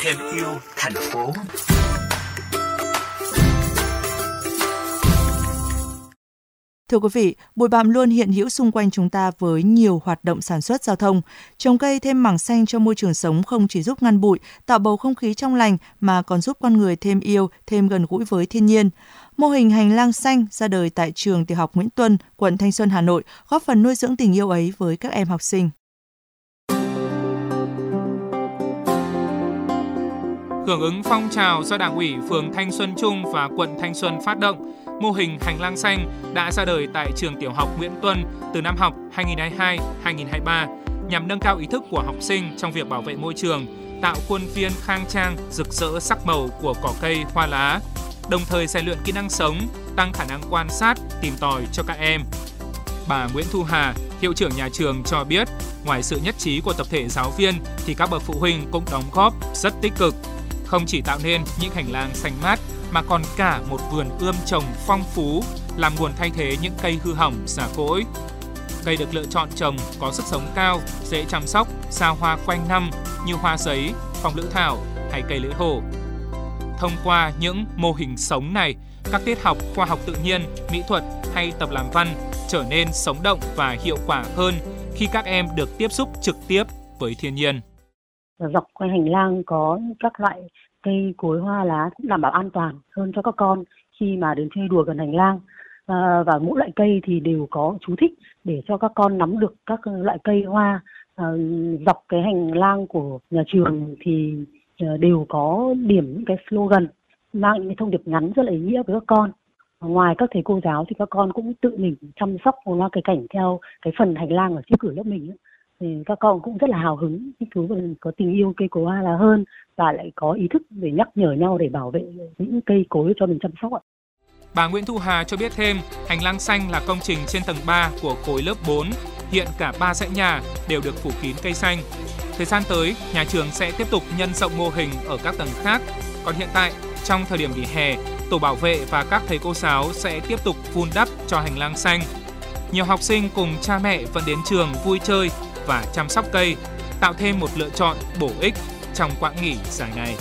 Thêm yêu thành phố. Thưa quý vị, bụi bặm luôn hiện hữu xung quanh chúng ta với nhiều hoạt động sản xuất giao thông. Trồng cây thêm mảng xanh cho môi trường sống không chỉ giúp ngăn bụi, tạo bầu không khí trong lành mà còn giúp con người thêm yêu, thêm gần gũi với thiên nhiên. Mô hình hành lang xanh ra đời tại trường tiểu học Nguyễn Tuân, quận Thanh Xuân, Hà Nội, góp phần nuôi dưỡng tình yêu ấy với các em học sinh. Hưởng ứng phong trào do Đảng ủy phường Thanh Xuân Trung và quận Thanh Xuân phát động, mô hình hành lang xanh đã ra đời tại trường tiểu học Nguyễn Tuân từ năm học 2022-2023 nhằm nâng cao ý thức của học sinh trong việc bảo vệ môi trường, tạo khuôn viên khang trang, rực rỡ sắc màu của cỏ cây, hoa lá, đồng thời rèn luyện kỹ năng sống, tăng khả năng quan sát, tìm tòi cho các em. Bà Nguyễn Thu Hà, hiệu trưởng nhà trường cho biết, ngoài sự nhất trí của tập thể giáo viên thì các bậc phụ huynh cũng đóng góp rất tích cực, không chỉ tạo nên những hành lang xanh mát mà còn cả một vườn ươm trồng phong phú làm nguồn thay thế những cây hư hỏng già cỗi. Cây được lựa chọn trồng có sức sống cao, dễ chăm sóc, sao hoa quanh năm như hoa giấy, phong lữ thảo hay cây lưỡi hổ. Thông qua những mô hình sống này, các tiết học khoa học tự nhiên, mỹ thuật hay tập làm văn trở nên sống động và hiệu quả hơn khi các em được tiếp xúc trực tiếp với thiên nhiên. Dọc quanh hành lang có các loại cây cối hoa lá cũng đảm bảo an toàn hơn cho các con khi mà đến chơi đùa gần hành lang. À, và mỗi loại cây thì đều có chú thích để cho các con nắm được các loại cây hoa. À, dọc cái hành lang của nhà trường thì à, đều có điểm những cái slogan mang những thông điệp ngắn rất là ý nghĩa với các con. Ngoài các thầy cô giáo thì các con cũng tự mình chăm sóc hoa cây cảnh theo cái phần hành lang ở trước cửa lớp mình ấy thì các con cũng rất là hào hứng thích thú và có tình yêu cây cối hoa là hơn và lại có ý thức để nhắc nhở nhau để bảo vệ những cây cối cho mình chăm sóc ạ. Bà Nguyễn Thu Hà cho biết thêm, hành lang xanh là công trình trên tầng 3 của khối lớp 4. Hiện cả 3 dãy nhà đều được phủ kín cây xanh. Thời gian tới, nhà trường sẽ tiếp tục nhân rộng mô hình ở các tầng khác. Còn hiện tại, trong thời điểm nghỉ hè, tổ bảo vệ và các thầy cô giáo sẽ tiếp tục vun đắp cho hành lang xanh. Nhiều học sinh cùng cha mẹ vẫn đến trường vui chơi và chăm sóc cây, tạo thêm một lựa chọn bổ ích trong quãng nghỉ dài ngày.